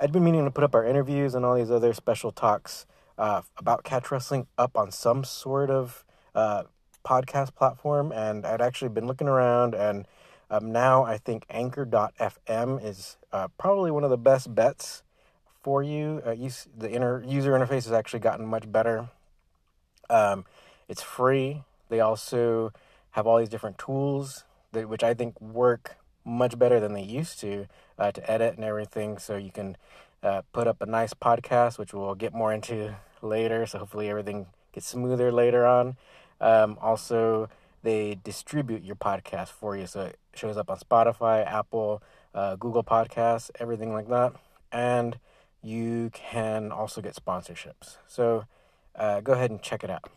I'd been meaning to put up our interviews and all these other special talks uh, about catch wrestling up on some sort of uh, podcast platform, and I'd actually been looking around, and um, now I think Anchor.fm is uh, probably one of the best bets for you. Uh, use, the inner user interface has actually gotten much better. Um, it's free. They also have all these different tools that, which I think work much better than they used to uh, to edit and everything. So you can uh, put up a nice podcast, which we'll get more into later. So hopefully everything gets smoother later on. Um, also, they distribute your podcast for you, so it shows up on Spotify, Apple, uh, Google Podcasts, everything like that, and you can also get sponsorships. So uh, go ahead and check it out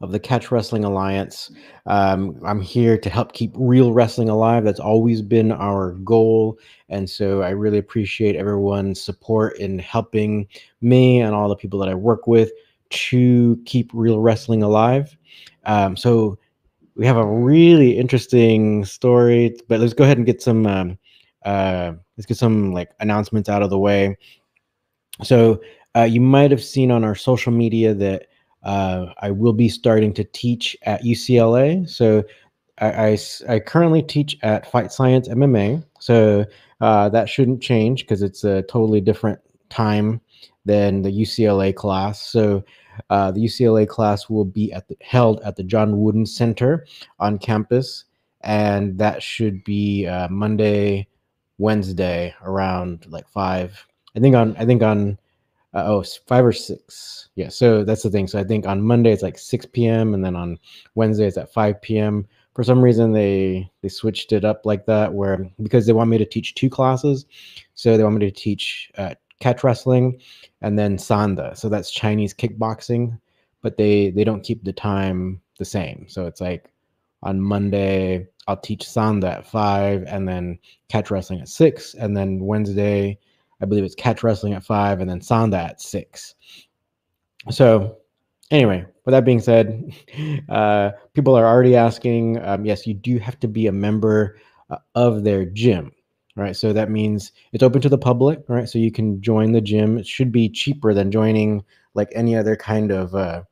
of the Catch Wrestling Alliance. Um, I'm here to help keep real wrestling alive. That's always been our goal. And so I really appreciate everyone's support in helping me and all the people that I work with to keep real wrestling alive. Um, so we have a really interesting story, but let's go ahead and get some. Um, uh, let's get some like announcements out of the way. So uh, you might have seen on our social media that uh, I will be starting to teach at UCLA. So I, I, I currently teach at Fight Science MMA. So uh, that shouldn't change because it's a totally different time than the UCLA class. So uh, the UCLA class will be at the, held at the John Wooden Center on campus, and that should be uh, Monday, Wednesday around like five. I think on I think on uh, oh five or six. Yeah so that's the thing. So i think on monday it's like 6 p.m and then on wednesday it's at 5 p.m for some reason they they switched it up like that where because they want me to teach two classes. So they want me to teach uh, catch wrestling and then sanda. So that's chinese kickboxing but they they don't keep the time the same. So it's like on monday i'll teach sanda at five and then catch wrestling at six and then wednesday I believe it's catch wrestling at five and then Sanda at six. So, anyway, with that being said, uh, people are already asking. Um, yes, you do have to be a member uh, of their gym, right? So that means it's open to the public, right? So you can join the gym. It should be cheaper than joining like any other kind of uh,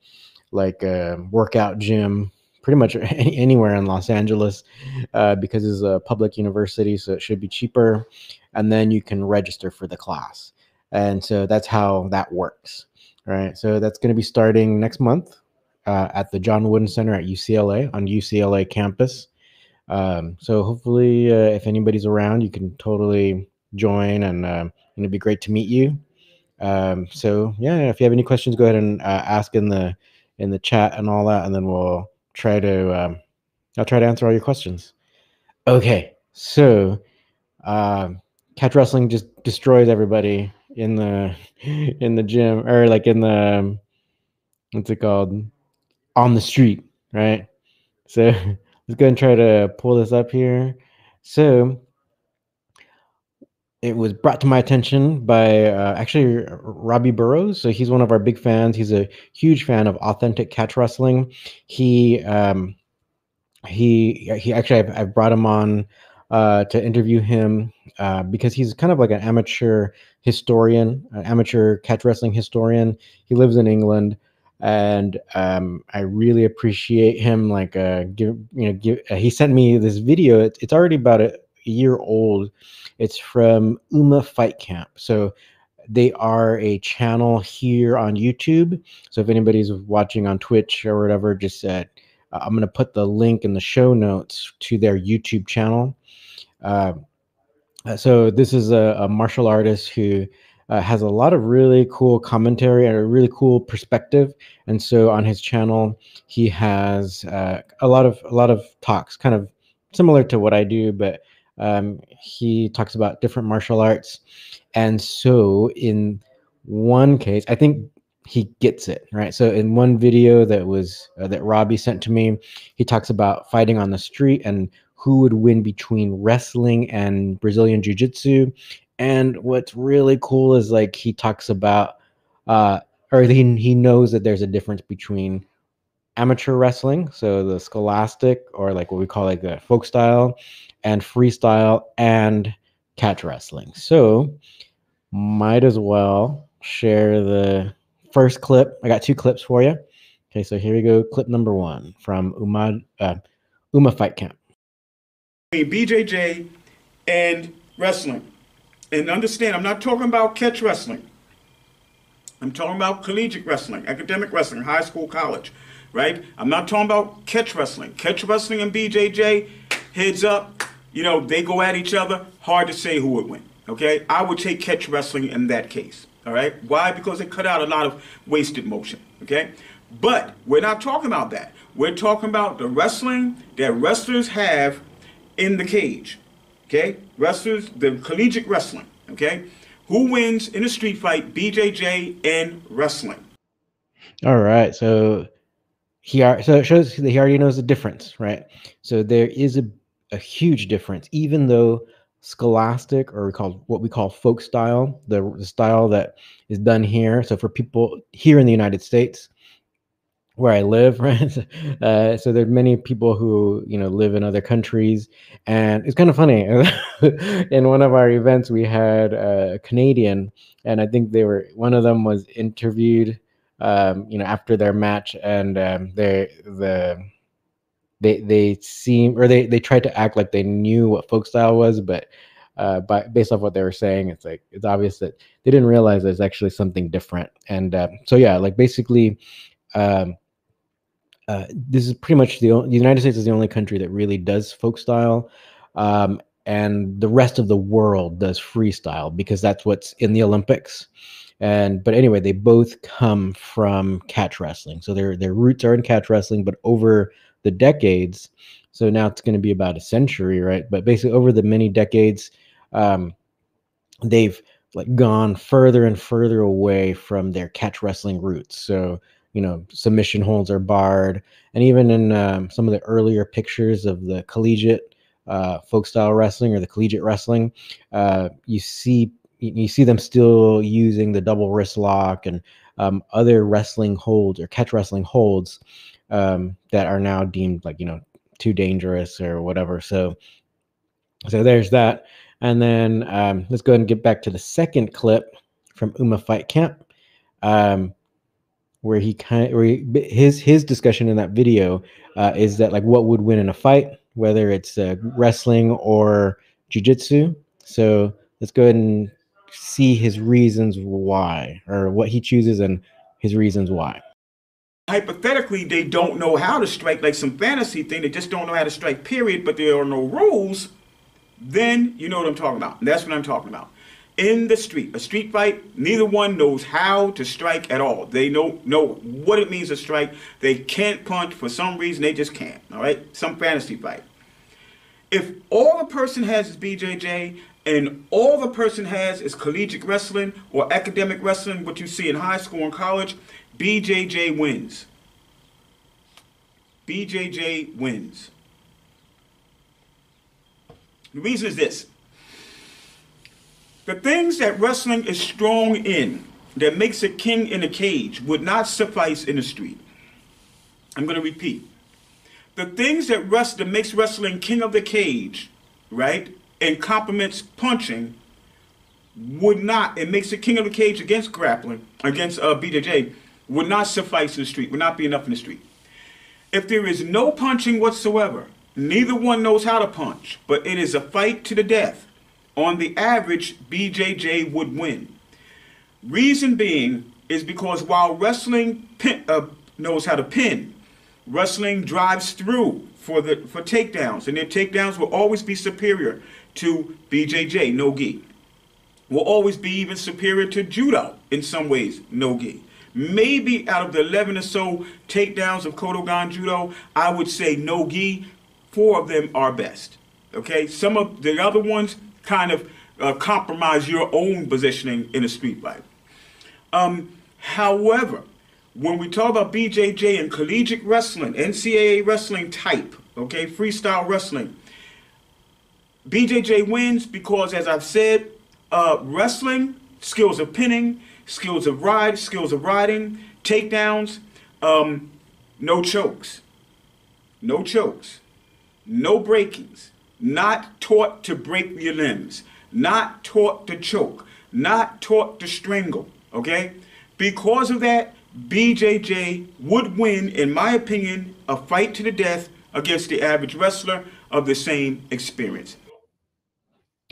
like uh, workout gym pretty much anywhere in Los Angeles uh, because it's a public university, so it should be cheaper. And then you can register for the class. And so that's how that works. Right. So that's going to be starting next month uh, at the John Wooden Center at UCLA on UCLA campus. Um, so hopefully, uh, if anybody's around, you can totally join, and uh, it'd be great to meet you. Um, so yeah, if you have any questions, go ahead and uh, ask in the in the chat and all that, and then we'll try to um, I'll try to answer all your questions. Okay, so um, catch wrestling just destroys everybody in the in the gym or like in the um, what's it called on the street, right? So let's go and try to pull this up here. So it was brought to my attention by uh, actually Robbie Burrows. So he's one of our big fans. He's a huge fan of authentic catch wrestling. He um, he he actually I've, I've brought him on uh, to interview him uh, because he's kind of like an amateur historian, an amateur catch wrestling historian. He lives in England, and um, I really appreciate him. Like, uh, give you know, give. Uh, he sent me this video. It, it's already about a year old it's from Uma Fight Camp. So they are a channel here on YouTube. So if anybody's watching on Twitch or whatever, just uh, I'm going to put the link in the show notes to their YouTube channel. Uh, so this is a, a martial artist who uh, has a lot of really cool commentary and a really cool perspective. And so on his channel, he has uh, a lot of a lot of talks, kind of similar to what I do, but um, he talks about different martial arts. And so, in one case, I think he gets it right. So, in one video that was uh, that Robbie sent to me, he talks about fighting on the street and who would win between wrestling and Brazilian Jiu Jitsu. And what's really cool is like he talks about, uh, or he, he knows that there's a difference between amateur wrestling, so the scholastic or like what we call like the folk style, and freestyle and catch wrestling. So, might as well share the first clip. I got two clips for you. Okay, so here we go. Clip number one from Uma, uh, Uma Fight Camp. BJJ and wrestling. And understand, I'm not talking about catch wrestling. I'm talking about collegiate wrestling, academic wrestling, high school, college, right? I'm not talking about catch wrestling. Catch wrestling and BJJ, heads up, you know, they go at each other. Hard to say who would win, okay? I would take catch wrestling in that case, all right? Why? Because it cut out a lot of wasted motion, okay? But we're not talking about that. We're talking about the wrestling that wrestlers have in the cage. Okay? Wrestlers, the collegiate wrestling. Okay? Who wins in a street fight, BJJ and wrestling? All right. So he so it shows that he already knows the difference, right? So there is a, a huge difference, even though scholastic or we call what we call folk style, the, the style that is done here. So for people here in the United States, where I live, right? Uh, so there are many people who you know live in other countries, and it's kind of funny. in one of our events, we had a Canadian, and I think they were one of them was interviewed, um, you know, after their match, and um, they the they they seem or they they tried to act like they knew what folk style was, but uh, by based off what they were saying, it's like it's obvious that they didn't realize there's actually something different. And uh, so yeah, like basically. Um, uh, this is pretty much the, the United States is the only country that really does folk style, um, and the rest of the world does freestyle because that's what's in the Olympics. And but anyway, they both come from catch wrestling, so their their roots are in catch wrestling. But over the decades, so now it's going to be about a century, right? But basically, over the many decades, um, they've like gone further and further away from their catch wrestling roots. So you know submission holds are barred and even in um, some of the earlier pictures of the collegiate uh, folk style wrestling or the collegiate wrestling uh, you see you see them still using the double wrist lock and um, other wrestling holds or catch wrestling holds um, that are now deemed like you know too dangerous or whatever so so there's that and then um, let's go ahead and get back to the second clip from uma fight camp um, where he kind of, where he, his his discussion in that video uh, is that like what would win in a fight, whether it's uh, wrestling or jujitsu. So let's go ahead and see his reasons why, or what he chooses and his reasons why. Hypothetically, they don't know how to strike, like some fantasy thing. They just don't know how to strike. Period. But there are no rules. Then you know what I'm talking about. And that's what I'm talking about in the street. A street fight, neither one knows how to strike at all. They know know what it means to strike. They can't punch for some reason. They just can't. All right, some fantasy fight. If all a person has is BJJ and all the person has is collegiate wrestling or academic wrestling, what you see in high school and college, BJJ wins. BJJ wins. The reason is this the things that wrestling is strong in, that makes a king in a cage, would not suffice in the street. I'm going to repeat. The things that, rest, that makes wrestling king of the cage, right, and complements punching, would not, it makes the king of the cage against grappling, against uh, BJJ, would not suffice in the street, would not be enough in the street. If there is no punching whatsoever, neither one knows how to punch, but it is a fight to the death, on the average, BJJ would win. Reason being is because while wrestling pin, uh, knows how to pin, wrestling drives through for the for takedowns, and their takedowns will always be superior to BJJ, no gi. Will always be even superior to judo in some ways, no gi. Maybe out of the 11 or so takedowns of Kodokan Judo, I would say no gi, four of them are best. Okay, some of the other ones kind of uh, compromise your own positioning in a street fight. Um, however, when we talk about BJJ and collegiate wrestling, NCAA wrestling type, okay, freestyle wrestling, BJJ wins because, as I've said, uh, wrestling, skills of pinning, skills of ride, skills of riding, takedowns, um, no chokes, no chokes, no breakings, not taught to break your limbs, not taught to choke, not taught to strangle. Okay? Because of that, BJJ would win, in my opinion, a fight to the death against the average wrestler of the same experience.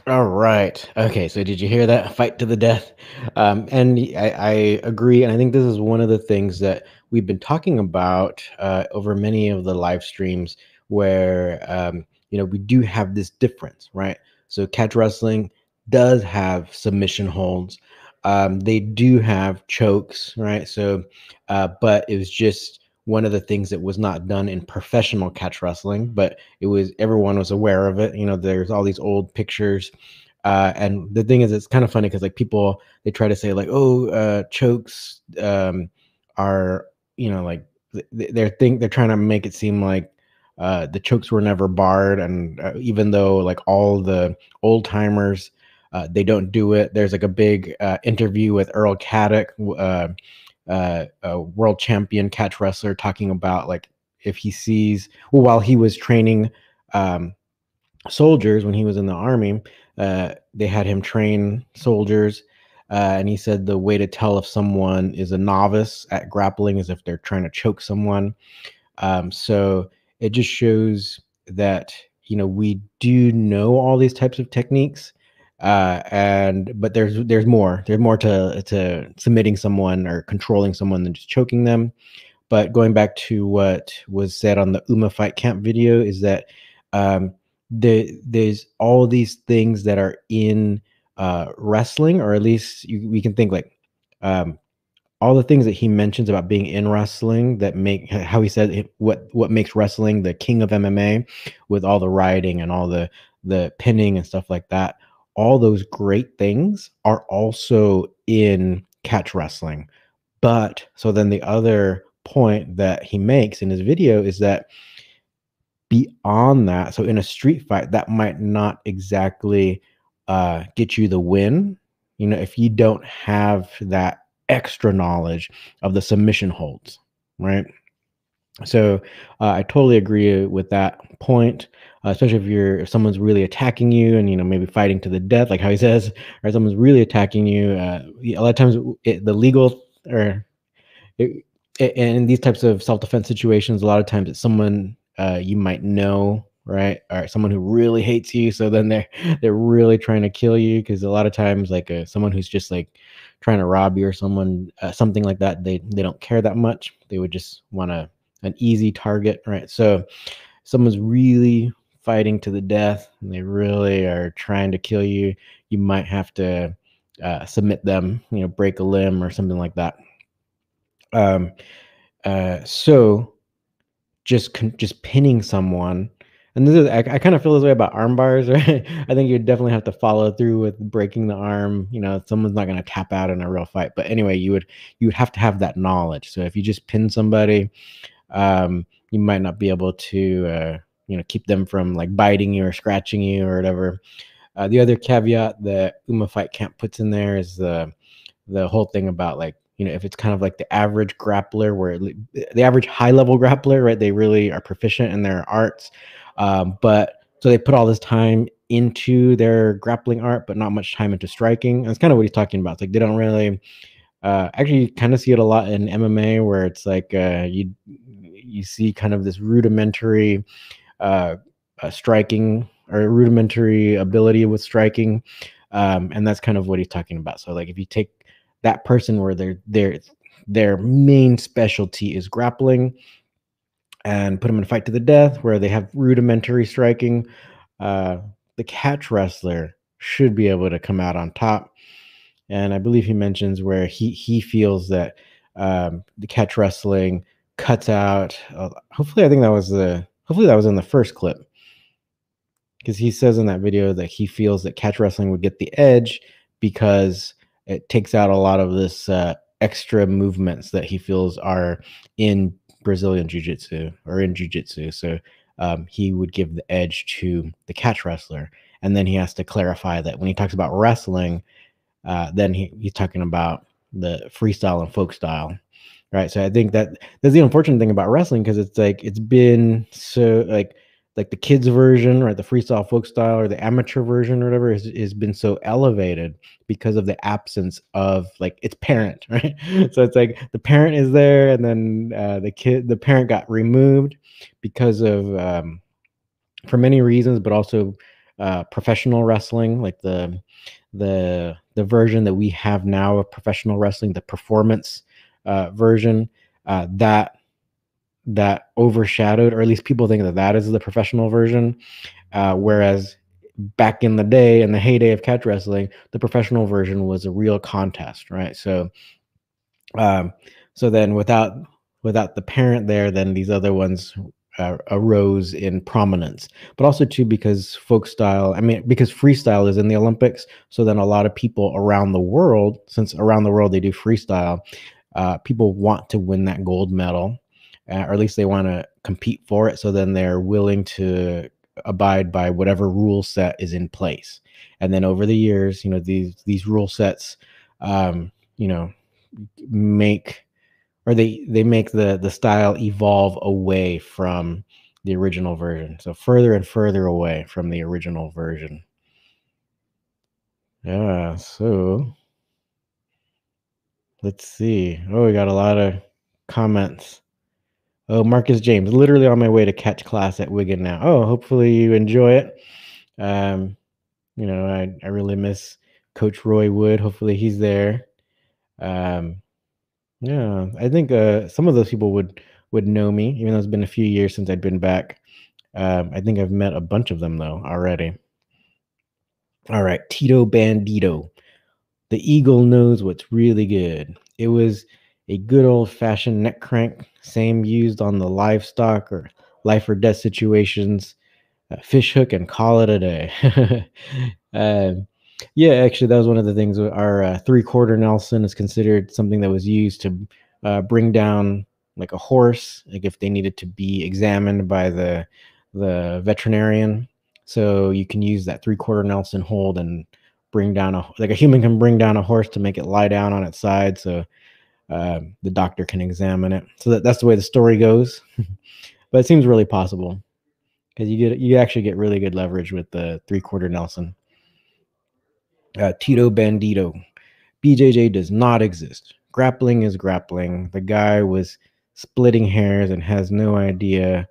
All right. Okay. So did you hear that? Fight to the death. Um, and I, I agree. And I think this is one of the things that we've been talking about uh, over many of the live streams where, um, you know, we do have this difference, right? So catch wrestling does have submission holds. Um, they do have chokes, right? So, uh, but it was just one of the things that was not done in professional catch wrestling, but it was everyone was aware of it. You know, there's all these old pictures. Uh, and the thing is, it's kind of funny because like people they try to say like, oh, uh, chokes um, are you know like they're think they're trying to make it seem like uh, the chokes were never barred, and uh, even though like all the old timers uh, they don't do it. There's like a big uh, interview with Earl Caddock, uh, uh, a world champion catch wrestler, talking about like if he sees well, while he was training um, soldiers when he was in the army, uh, they had him train soldiers. And he said the way to tell if someone is a novice at grappling is if they're trying to choke someone. Um, so it just shows that you know we do know all these types of techniques uh, and but there's there's more there's more to to submitting someone or controlling someone than just choking them. But going back to what was said on the uma fight camp video is that um, the, there's all these things that are in uh, wrestling or at least you, we can think like um, all the things that he mentions about being in wrestling that make how he said what what makes wrestling the king of MMA with all the riding and all the the pinning and stuff like that all those great things are also in catch wrestling. But so then the other point that he makes in his video is that beyond that, so in a street fight, that might not exactly uh, get you the win. You know, if you don't have that extra knowledge of the submission holds, right? So uh, I totally agree with that point uh, especially if you're if someone's really attacking you and you know maybe fighting to the death, like how he says, or someone's really attacking you. Uh, a lot of times, it, the legal or it, in these types of self defense situations, a lot of times it's someone uh, you might know right or someone who really hates you so then they're they're really trying to kill you because a lot of times like uh, someone who's just like trying to rob you or someone uh, something like that they they don't care that much they would just want a an easy target right so someone's really fighting to the death and they really are trying to kill you, you might have to uh, submit them, you know, break a limb or something like that. Um, uh, so just con- just pinning someone, and this is I, I kind of feel this way about arm bars, right? I think you definitely have to follow through with breaking the arm. You know, someone's not going to tap out in a real fight, but anyway, you would you would have to have that knowledge. So if you just pin somebody, um, you might not be able to. Uh, you know keep them from like biting you or scratching you or whatever. Uh, the other caveat that Uma Fight Camp puts in there is the the whole thing about like you know if it's kind of like the average grappler where the average high level grappler right they really are proficient in their arts um, but so they put all this time into their grappling art but not much time into striking that's kind of what he's talking about it's like they don't really uh, actually kind of see it a lot in mma where it's like uh, you you see kind of this rudimentary uh, striking or rudimentary ability with striking, um, and that's kind of what he's talking about. So like if you take that person where their their their main specialty is grappling and put them in a fight to the death where they have rudimentary striking uh, the catch wrestler should be able to come out on top and i believe he mentions where he he feels that um, the catch wrestling cuts out uh, hopefully i think that was the Hopefully that was in the first clip. Because he says in that video that he feels that catch wrestling would get the edge because it takes out a lot of this uh, extra movements that he feels are in Brazilian Jiu Jitsu or in Jiu Jitsu. So um, he would give the edge to the catch wrestler. And then he has to clarify that when he talks about wrestling, uh, then he, he's talking about the freestyle and folk style right? So I think that that's the unfortunate thing about wrestling because it's like it's been so like like the kids version, right? The freestyle folk style or the amateur version or whatever has, has been so elevated because of the absence of like its parent, right? so it's like the parent is there and then uh, the kid, the parent got removed because of, um, for many reasons, but also uh, professional wrestling, like the, the, the version that we have now of professional wrestling, the performance uh, version, uh, that that overshadowed, or at least people think that that is the professional version. Uh, whereas back in the day, in the heyday of catch wrestling, the professional version was a real contest, right? So, um, so then without without the parent there, then these other ones uh, arose in prominence. But also too because folk style, I mean, because freestyle is in the Olympics, so then a lot of people around the world, since around the world they do freestyle, uh, people want to win that gold medal uh, or at least they want to compete for it. So then they're willing to abide by whatever rule set is in place. And then over the years, you know, these these rule sets, um, you know, make or they they make the the style evolve away from the original version. So further and further away from the original version. Yeah, so let's see. Oh, we got a lot of comments. Oh, Marcus James, literally on my way to catch class at Wigan now. Oh, hopefully you enjoy it. Um, you know, I, I really miss Coach Roy Wood. Hopefully he's there. Um, yeah, I think uh, some of those people would would know me, even though it's been a few years since I'd been back. Um, I think I've met a bunch of them though already. All right, Tito Bandito. The eagle knows what's really good. It was a good old fashioned neck crank, same used on the livestock or life or death situations. Uh, fish hook and call it a day. um, yeah, actually, that was one of the things. Our uh, three quarter Nelson is considered something that was used to uh, bring down like a horse, like if they needed to be examined by the the veterinarian. So you can use that three quarter Nelson hold and bring down a like a human can bring down a horse to make it lie down on its side. So uh, the doctor can examine it. So that, that's the way the story goes. but it seems really possible because you get you actually get really good leverage with the three quarter Nelson. Uh, Tito Bandito, BJJ does not exist. Grappling is grappling. The guy was splitting hairs and has no idea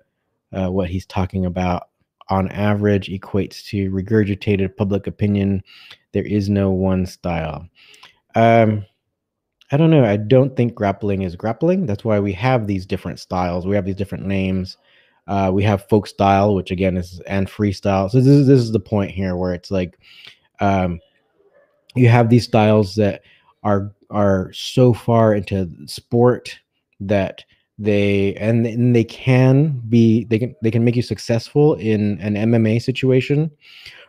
uh, what he's talking about. On average, equates to regurgitated public opinion. There is no one style. Um, I don't know. I don't think grappling is grappling. That's why we have these different styles. We have these different names. Uh, we have folk style, which again is and freestyle. So this is this is the point here where it's like um, you have these styles that are are so far into sport that they and, and they can be they can they can make you successful in an MMA situation,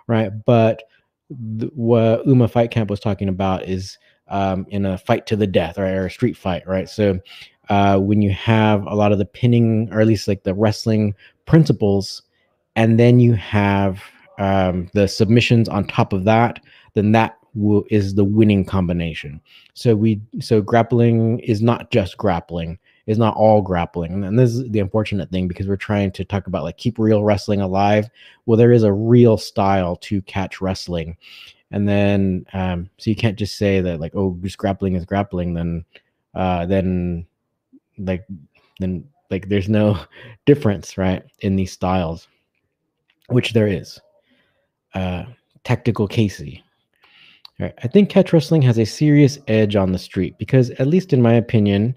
right? But the, what Uma Fight Camp was talking about is um, in a fight to the death right, or a street fight, right? So uh, when you have a lot of the pinning, or at least like the wrestling principles, and then you have um, the submissions on top of that, then that w- is the winning combination. So we so grappling is not just grappling is not all grappling. And this is the unfortunate thing because we're trying to talk about like keep real wrestling alive. Well, there is a real style to catch wrestling and then um, so you can't just say that like oh just grappling is grappling then uh, then like then like there's no difference right in these styles which there is uh, tactical casey right i think catch wrestling has a serious edge on the street because at least in my opinion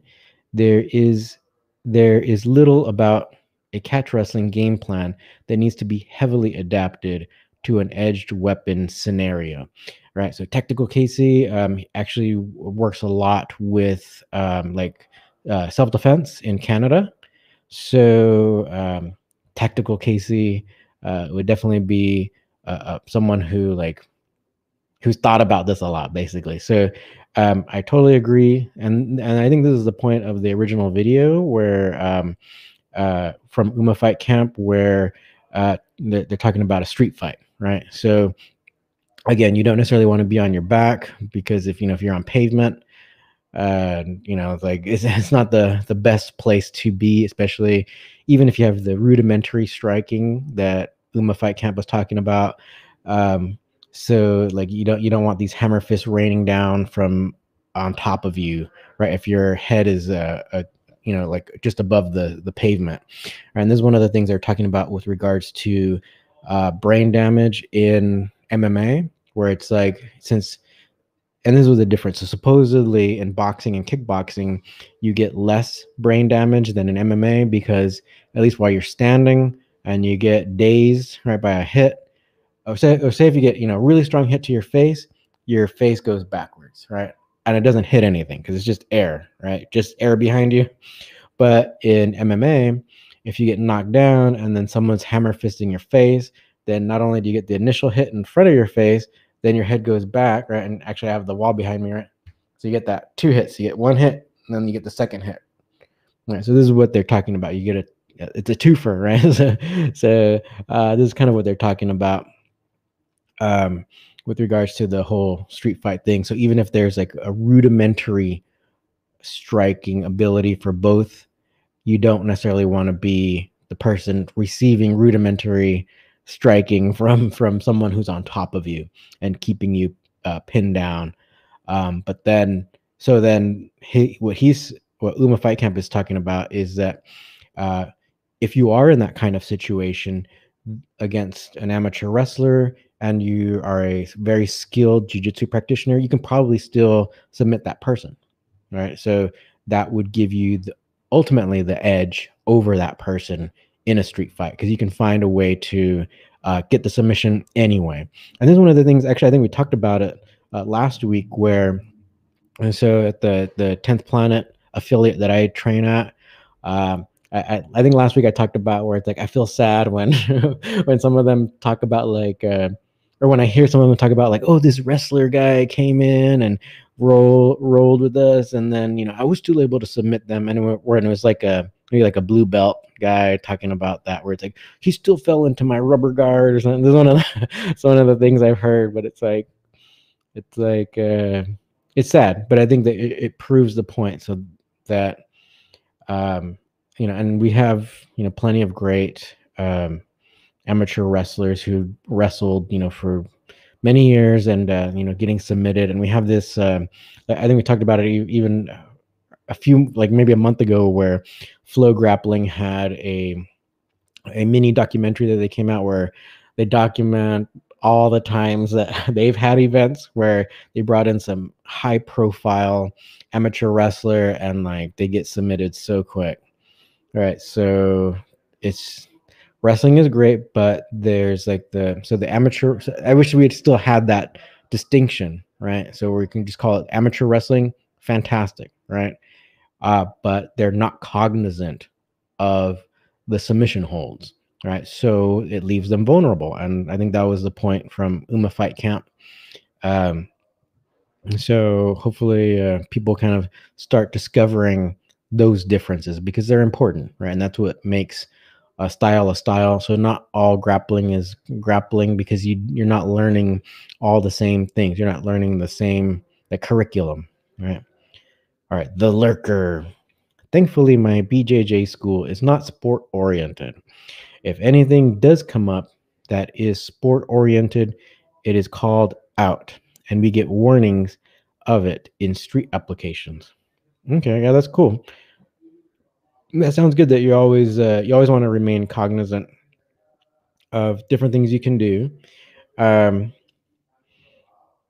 there is there is little about a catch wrestling game plan that needs to be heavily adapted to an edged weapon scenario, right? So Tactical Casey um, actually works a lot with um, like uh, self defense in Canada. So um, Tactical Casey uh, would definitely be uh, uh, someone who like who's thought about this a lot, basically. So um, I totally agree, and and I think this is the point of the original video where um, uh, from Uma Fight Camp where uh, they're, talking about a street fight, right? So again, you don't necessarily want to be on your back because if you know if you're on pavement, uh, you know, like it's, it's not the the best place to be, especially even if you have the rudimentary striking that Uma Fight Camp was talking about. Um, so like you don't you don't want these hammer fists raining down from on top of you, right? If your head is a, a you know like just above the the pavement, and this is one of the things they're talking about with regards to uh, brain damage in MMA, where it's like since and this was the difference. So supposedly in boxing and kickboxing, you get less brain damage than in MMA because at least while you're standing and you get dazed right by a hit, or say, or say if you get you know really strong hit to your face, your face goes backwards, right? And it doesn't hit anything because it's just air, right? Just air behind you. But in MMA, if you get knocked down and then someone's hammer fisting your face, then not only do you get the initial hit in front of your face, then your head goes back, right? And actually, I have the wall behind me, right? So you get that two hits. You get one hit, and then you get the second hit. Right. So this is what they're talking about. You get a it's a twofer, right? so, so uh, this is kind of what they're talking about um, with regards to the whole street fight thing. So even if there's like a rudimentary striking ability for both, you don't necessarily want to be the person receiving rudimentary striking from from someone who's on top of you and keeping you uh, pinned down. Um, but then, so then he, what he's what Uma Fight Camp is talking about is that uh, if you are in that kind of situation against an amateur wrestler and you are a very skilled jiu-jitsu practitioner, you can probably still submit that person, right? So that would give you the, ultimately the edge over that person in a street fight because you can find a way to uh, get the submission anyway. And this is one of the things. Actually, I think we talked about it uh, last week, where and so at the the tenth planet affiliate that I train at. Um, I, I, think last week I talked about where it's like I feel sad when when some of them talk about like uh, or when I hear some of them talk about like oh this wrestler guy came in and roll rolled with us and then you know I was still able to submit them and it, it was like a maybe like a blue belt guy talking about that where it's like he still fell into my rubber guard or something. This is one of the, it's one of the things I've heard, but it's like it's like uh, it's sad, but I think that it, it proves the point so that um, you know, and we have you know plenty of great um, amateur wrestlers who wrestled you know for many years and uh, you know getting submitted, and we have this. Um, I think we talked about it even a few like maybe a month ago where FloGrappling had a a mini documentary that they came out where they document all the times that they've had events where they brought in some high profile amateur wrestler and like they get submitted so quick. All right, so it's wrestling is great, but there's like the so the amateur. I wish we had still had that distinction, right? So we can just call it amateur wrestling. Fantastic, right? uh, but they're not cognizant of the submission holds, right? So it leaves them vulnerable, and I think that was the point from Uma Fight Camp. Um, so hopefully, uh, people kind of start discovering those differences because they're important, right? And that's what makes a style a style. So not all grappling is grappling because you you're not learning all the same things. You're not learning the same the curriculum, right? All right, the lurker. Thankfully, my BJJ school is not sport oriented. If anything does come up that is sport oriented, it is called out, and we get warnings of it in street applications. Okay, yeah, that's cool. That sounds good. That you always uh, you always want to remain cognizant of different things you can do. Um,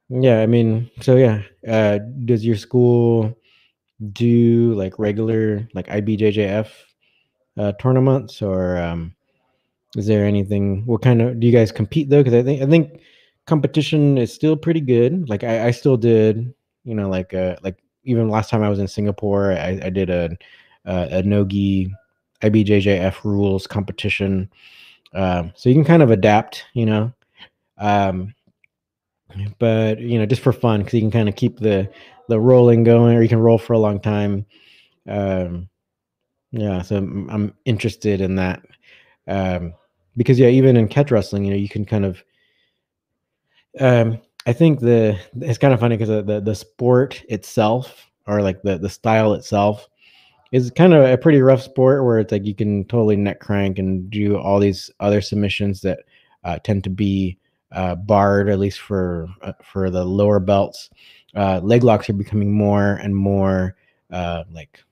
yeah, I mean, so yeah, uh, does your school do like regular like IBJJF uh, tournaments or um, is there anything? What kind of do you guys compete though? Because I think I think competition is still pretty good. Like I, I still did, you know, like uh, like even last time I was in Singapore, I, I did a a, a nogi IBJJF rules competition. Um, so you can kind of adapt, you know. Um, but you know, just for fun, because you can kind of keep the the rolling going, or you can roll for a long time. Um, yeah, so I'm, I'm interested in that um, because yeah, even in catch wrestling, you know, you can kind of. Um, I think the it's kind of funny because the, the the sport itself, or like the the style itself, it's kind of a pretty rough sport where it's like you can totally neck crank and do all these other submissions that uh, tend to be uh, barred, at least for uh, for the lower belts. Uh, leg locks are becoming more and more uh, like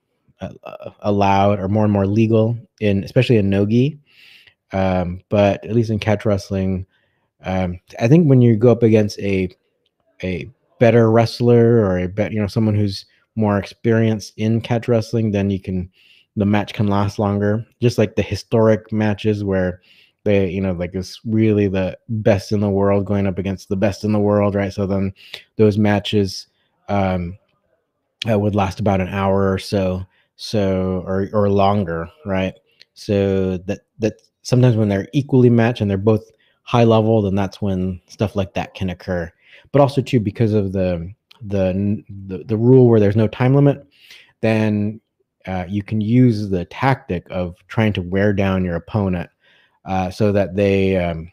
allowed or more and more legal in, especially in nogi. Um, but at least in catch wrestling, um, I think when you go up against a a better wrestler or a bet, you know, someone who's more experienced in catch wrestling, then you can the match can last longer. Just like the historic matches where they, you know, like it's really the best in the world going up against the best in the world, right? So then those matches um, would last about an hour or so, so or or longer, right? So that that sometimes when they're equally matched and they're both high level, then that's when stuff like that can occur. But also too because of the the the, the rule where there's no time limit, then uh, you can use the tactic of trying to wear down your opponent uh, so that they um,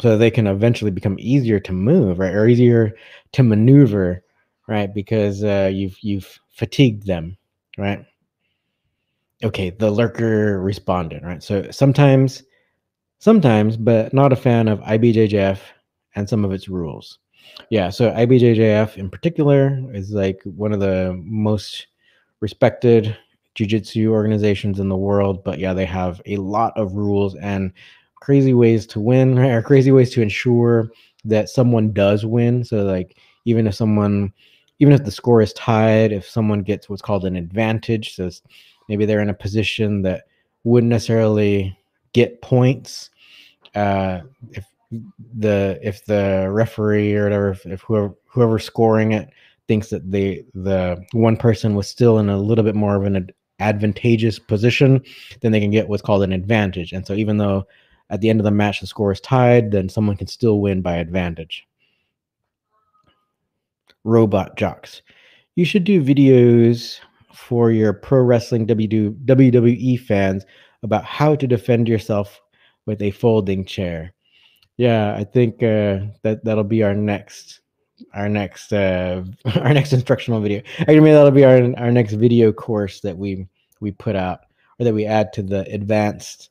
so that they can eventually become easier to move right or easier to maneuver right because uh, you've you've fatigued them right? Okay the lurker responded right? So sometimes sometimes but not a fan of ibjjf and some of its rules yeah, so IBJJF in particular is like one of the most respected jiu-jitsu organizations in the world, but yeah, they have a lot of rules and crazy ways to win or crazy ways to ensure that someone does win. So like even if someone even if the score is tied, if someone gets what's called an advantage, so maybe they're in a position that wouldn't necessarily get points. Uh, if the if the referee or whatever if, if whoever whoever's scoring it thinks that they the one person was still in a little bit more of an advantageous position then they can get what's called an advantage. And so even though at the end of the match the score is tied then someone can still win by advantage. Robot jocks. You should do videos for your pro wrestling WWE fans about how to defend yourself with a folding chair yeah, I think uh, that that'll be our next our next uh, our next instructional video. I mean, that'll be our our next video course that we we put out or that we add to the advanced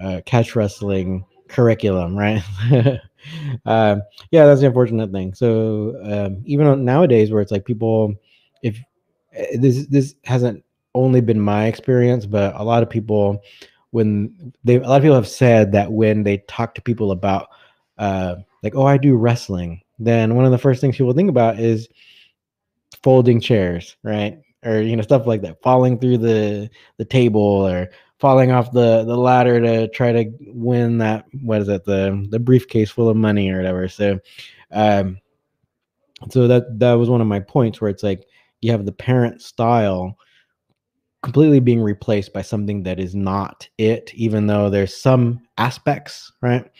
uh, catch wrestling curriculum, right? um, yeah, that's the unfortunate thing. So um, even nowadays, where it's like people, if eh, this this hasn't only been my experience, but a lot of people when they a lot of people have said that when they talk to people about uh, like, oh, I do wrestling, then one of the first things people think about is folding chairs, right? Or you know stuff like that, falling through the the table or falling off the the ladder to try to win that what is it the the briefcase full of money or whatever. So, um, so that that was one of my points where it's like you have the parent style completely being replaced by something that is not it, even though there's some aspects, right?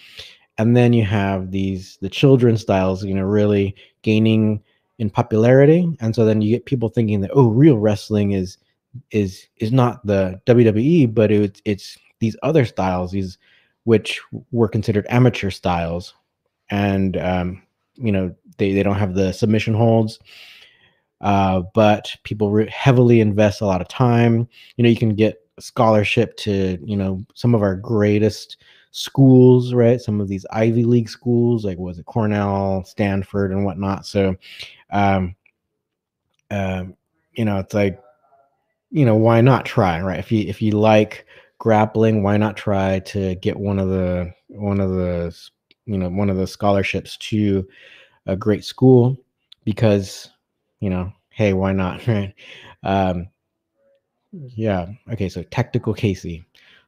And then you have these the children styles you know really gaining in popularity. And so then you get people thinking that oh real wrestling is is is not the WWE but it's it's these other styles these which were considered amateur styles. And um you know they they don't have the submission holds uh but people re- heavily invest a lot of time. You know you can get scholarship to you know some of our greatest schools, right? Some of these Ivy League schools, like was it Cornell, Stanford, and whatnot. So, um, um, you know, it's like, you know, why not try, right? If you if you like grappling, why not try to get one of the one of the you know one of the scholarships to a great school because you know, hey, why not, right? Um, yeah. Okay. So tactical Casey.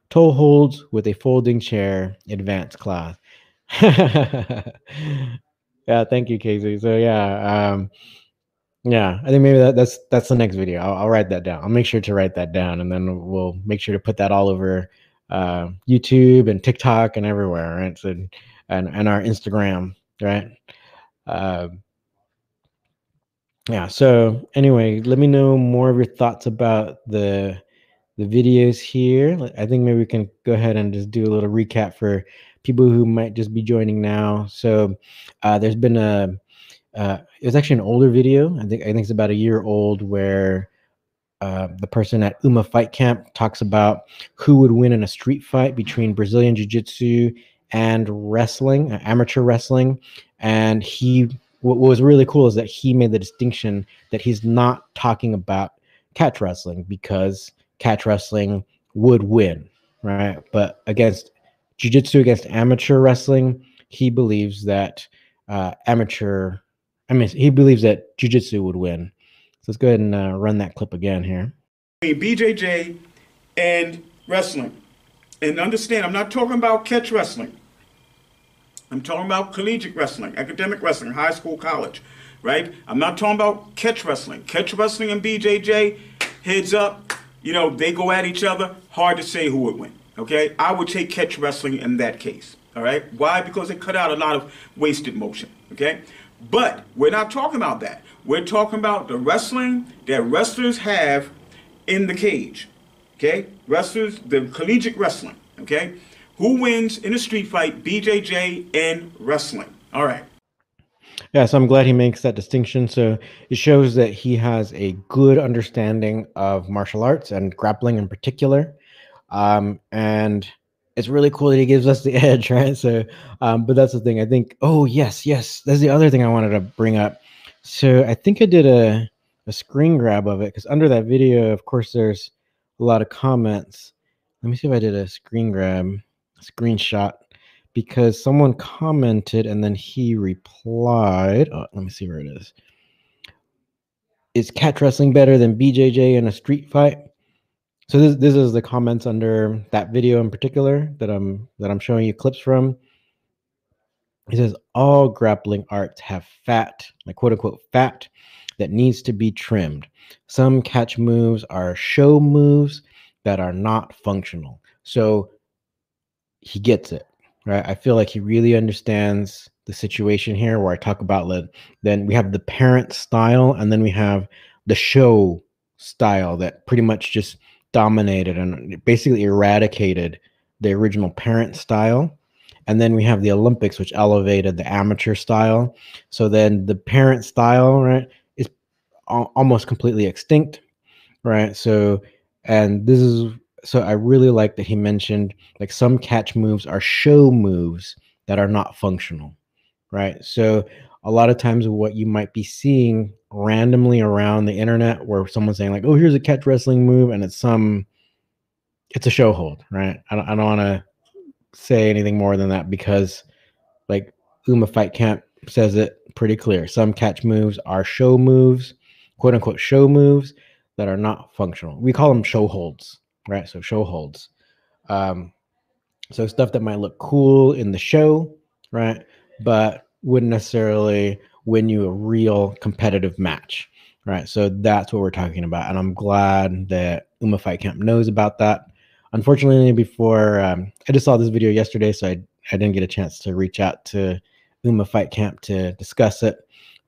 Toe holds with a folding chair, advanced class. yeah, thank you, Casey. So yeah, um, yeah, I think maybe that, that's that's the next video. I'll, I'll, write that down. I'll make sure to write that down, and then we'll make sure to put that all over uh, YouTube and TikTok and everywhere, right? So and and our Instagram, right? Uh, yeah. So anyway, let me know more of your thoughts about the the videos here. I think maybe we can go ahead and just do a little recap for people who might just be joining now. So uh, there's been a uh, it was actually an older video. I think I think it's about a year old where uh, the person at Uma Fight Camp talks about who would win in a street fight between Brazilian Jiu Jitsu and wrestling, uh, amateur wrestling. And he, what was really cool is that he made the distinction that he's not talking about catch wrestling because catch wrestling would win, right? But against Jiu Jitsu against amateur wrestling, he believes that uh, amateur, I mean, he believes that Jiu Jitsu would win so let's go ahead and uh, run that clip again here. BJJ and wrestling. And understand, I'm not talking about catch wrestling. I'm talking about collegiate wrestling, academic wrestling, high school, college, right? I'm not talking about catch wrestling. Catch wrestling and BJJ, heads up, you know, they go at each other. Hard to say who would win, okay? I would take catch wrestling in that case, all right? Why? Because it cut out a lot of wasted motion, okay? But we're not talking about that. We're talking about the wrestling that wrestlers have in the cage. Okay? Wrestlers, the collegiate wrestling. Okay? Who wins in a street fight, BJJ and wrestling? All right. Yeah, so I'm glad he makes that distinction. So it shows that he has a good understanding of martial arts and grappling in particular. Um, and it's really cool that he gives us the edge, right? So, um, but that's the thing. I think, oh, yes, yes. That's the other thing I wanted to bring up so I think I did a, a screen grab of it because under that video, of course, there's a lot of comments. Let me see if I did a screen grab, a screenshot, because someone commented and then he replied. Oh, let me see where it is. Is catch wrestling better than BJJ in a street fight? So this this is the comments under that video in particular that I'm that I'm showing you clips from. He says all grappling arts have fat, like quote unquote fat, that needs to be trimmed. Some catch moves are show moves that are not functional. So he gets it, right? I feel like he really understands the situation here where I talk about like, then we have the parent style and then we have the show style that pretty much just dominated and basically eradicated the original parent style and then we have the Olympics, which elevated the amateur style. So then the parent style, right, is al- almost completely extinct, right? So, and this is so I really like that he mentioned like some catch moves are show moves that are not functional, right? So a lot of times what you might be seeing randomly around the internet where someone's saying like, "Oh, here's a catch wrestling move," and it's some, it's a show hold, right? I don't, I don't want to say anything more than that because, like Uma Fight Camp says it pretty clear. Some catch moves are show moves, quote unquote show moves that are not functional. We call them show holds, right? So show holds. Um, so stuff that might look cool in the show, right? But wouldn't necessarily win you a real competitive match, right? So that's what we're talking about. And I'm glad that Uma Fight Camp knows about that unfortunately, before um, I just saw this video yesterday, so I, I didn't get a chance to reach out to Uma Fight Camp to discuss it.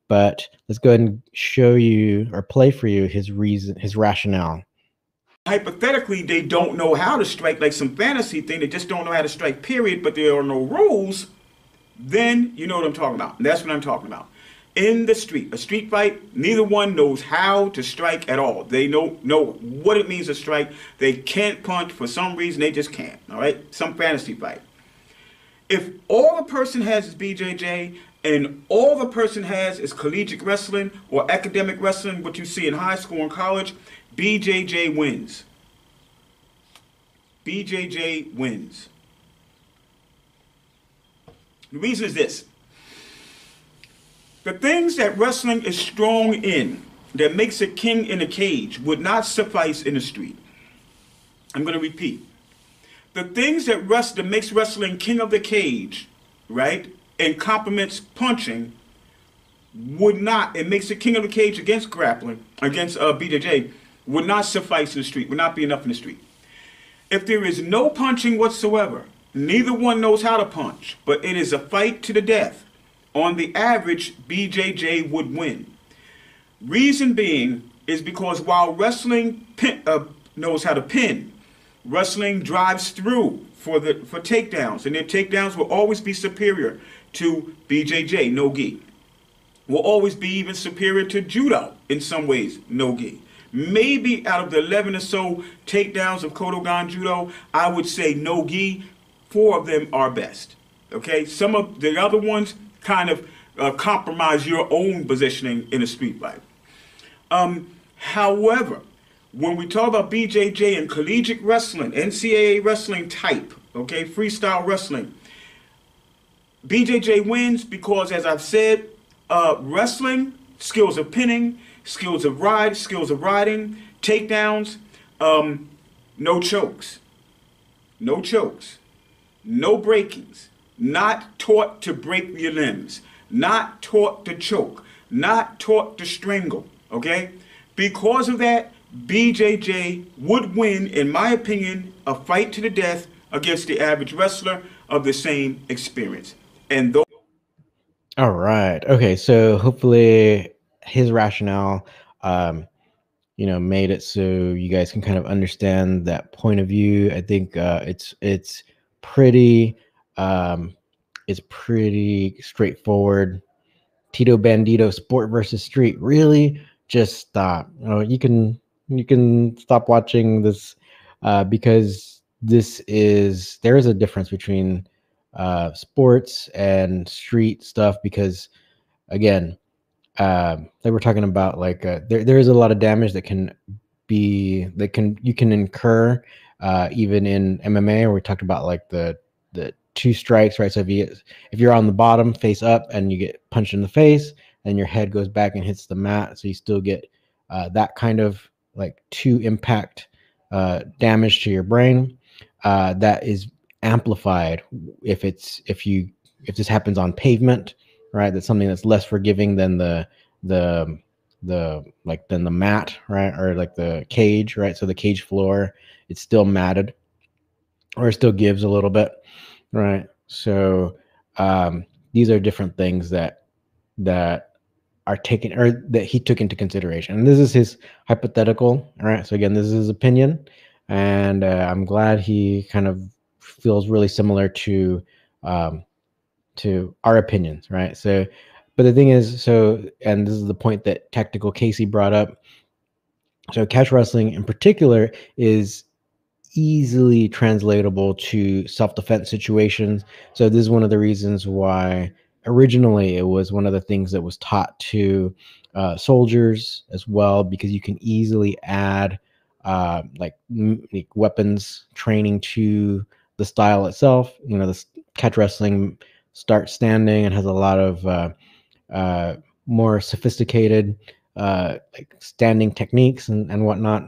But let's go ahead and show you or play for you his reason, his rationale. Hypothetically, they don't know how to strike, like some fantasy thing. They just don't know how to strike. Period. But there are no rules. Then you know what I'm talking about. That's what I'm talking about in the street. A street fight, neither one knows how to strike at all. They know know what it means to strike. They can't punch for some reason. They just can't. All right, some fantasy fight. If all the person has is BJJ and all the person has is collegiate wrestling or academic wrestling, what you see in high school and college, BJJ wins. BJJ wins. The reason is this the things that wrestling is strong in, that makes a king in a cage, would not suffice in the street. I'm going to repeat. The things that rest that makes wrestling king of the cage, right, and complements punching, would not. It makes a king of the cage against grappling, against uh, BJJ, would not suffice in the street. Would not be enough in the street. If there is no punching whatsoever, neither one knows how to punch, but it is a fight to the death on the average, BJJ would win. Reason being is because while wrestling pin, uh, knows how to pin, wrestling drives through for the for takedowns, and their takedowns will always be superior to BJJ, no gi. Will always be even superior to judo in some ways, no gi. Maybe out of the 11 or so takedowns of Kodokan Judo, I would say no gi, four of them are best. Okay, some of the other ones kind of uh, compromise your own positioning in a street fight. Um, however, when we talk about BJJ and collegiate wrestling, NCAA wrestling type, okay, freestyle wrestling, BJJ wins because, as I've said, uh, wrestling, skills of pinning, skills of ride, skills of riding, takedowns, um, no chokes, no chokes, no breakings, not taught to break your limbs, not taught to choke, not taught to strangle, okay? Because of that, BJJ would win, in my opinion, a fight to the death against the average wrestler of the same experience. And those All right. Okay. So hopefully his rationale, um, you know, made it so you guys can kind of understand that point of view. I think uh, it's it's pretty um, it's pretty straightforward. Tito Bandito, sport versus street. Really, just stop. You know, you can you can stop watching this uh, because this is there is a difference between uh, sports and street stuff because again uh, they were talking about like uh, there, there is a lot of damage that can be that can you can incur uh, even in MMA where we talked about like the the two strikes right? So if you if you're on the bottom face up and you get punched in the face and your head goes back and hits the mat so you still get uh, that kind of like two impact uh, damage to your brain uh, that is amplified if it's if you if this happens on pavement right? That's something that's less forgiving than the the the like than the mat right? Or like the cage right? So the cage floor it's still matted or it still gives a little bit right? So um these are different things that that are taken or that he took into consideration. And this is his hypothetical all right? So again this is his opinion and uh, i'm glad he kind of feels really similar to um, to our opinions, right? So, but the thing is, so and this is the point that Tactical Casey brought up. So, catch wrestling in particular is easily translatable to self defense situations. So, this is one of the reasons why originally it was one of the things that was taught to uh, soldiers as well, because you can easily add uh, like, like weapons training to the style itself. You know, the catch wrestling starts standing and has a lot of uh, uh, more sophisticated uh, like standing techniques and, and whatnot.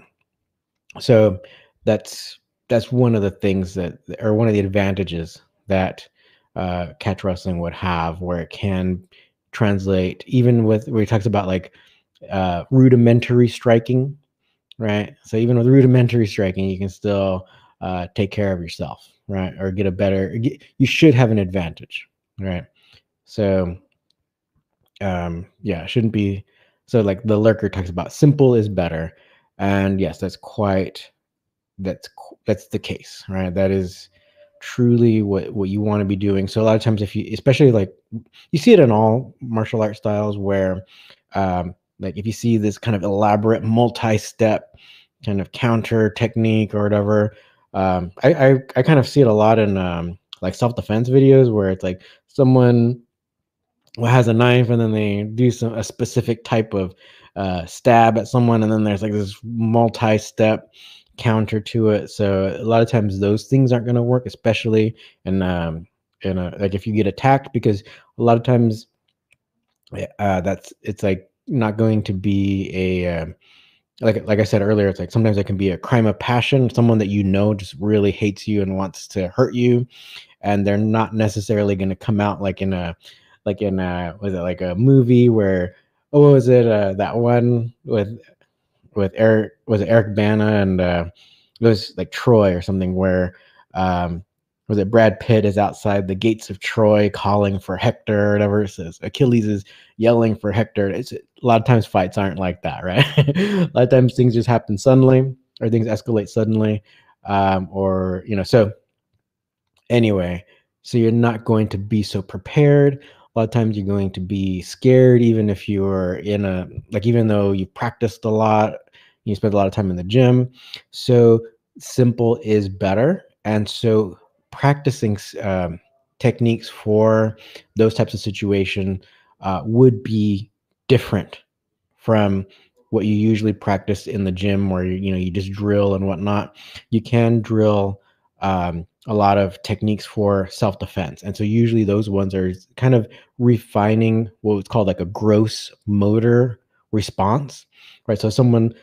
So that's that's one of the things that, or one of the advantages that uh, catch wrestling would have, where it can translate even with where he talks about like uh, rudimentary striking, right? So even with rudimentary striking, you can still uh, take care of yourself, right? Or get a better, get, you should have an advantage, right? So, um, yeah, shouldn't be. So, like the lurker talks about, simple is better, and yes, that's quite, that's that's the case, right? That is truly what what you want to be doing. So a lot of times, if you, especially like, you see it in all martial art styles where, um, like if you see this kind of elaborate multi-step kind of counter technique or whatever um, I, I, I kind of see it a lot in um, like self defense videos where it's like someone has a knife and then they do some a specific type of uh, stab at someone and then there's like this multi step counter to it. So a lot of times those things aren't going to work, especially in um, in a, like if you get attacked because a lot of times uh, that's it's like not going to be a um, like like I said earlier, it's like sometimes it can be a crime of passion. Someone that you know just really hates you and wants to hurt you, and they're not necessarily going to come out like in a like in a was it like a movie where oh was it uh, that one with with Eric was Eric Bana and uh, it was like Troy or something where um, was it Brad Pitt is outside the gates of Troy calling for Hector or whatever it says. Achilles is yelling for Hector. It's a lot of times fights aren't like that, right? a lot of times things just happen suddenly or things escalate suddenly. Um, or, you know, so anyway, so you're not going to be so prepared. A lot of times you're going to be scared, even if you're in a like, even though you've practiced a lot, you spend a lot of time in the gym. So simple is better. And so practicing um, techniques for those types of situation uh, would be different from what you usually practice in the gym where you, know you just drill and whatnot. You can drill um, a lot of techniques for self-defense and so usually those ones are kind of refining what's called like a gross motor response right? So someone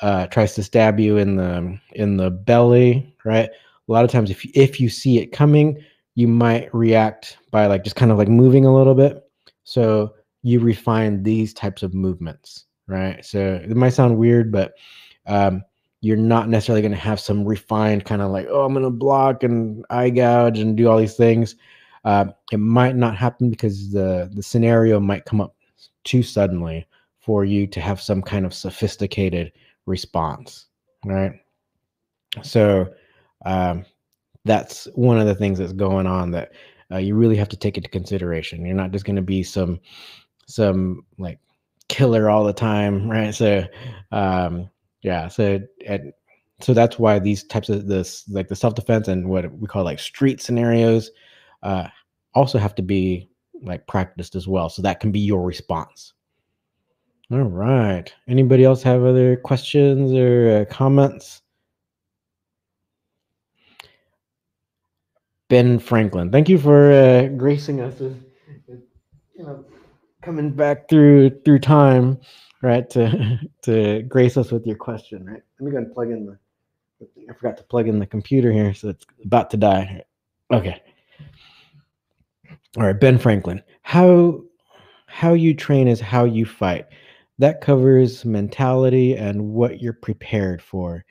uh, tries to stab you in the in the belly right a lot of times if if you see it coming you might react by like just kind of like moving a little bit so you refine these types of movements right so it might sound weird but um, you're not necessarily going to have some refined kind of like, oh, I'm going to block and eye gouge and do all these things. Uh, it might not happen because the the scenario might come up too suddenly for you to have some kind of sophisticated response, right? So um, that's one of the things that's going on that uh, you really have to take into consideration. You're not just going to be some some like killer all the time, right? So um, yeah. So and so that's why these types of this like the self defense and what we call like street scenarios uh, also have to be like practiced as well. So that can be your response. All right. Anybody else have other questions or uh, comments? Ben Franklin, thank you for uh, gracing us with, you know, coming back through through time right? To to grace us with your question, right? Let me go and plug in the. I forgot to plug in the computer here, so it's about to die. Okay. All right, Ben Franklin. How how you train is how you fight. That covers mentality and what you're prepared for.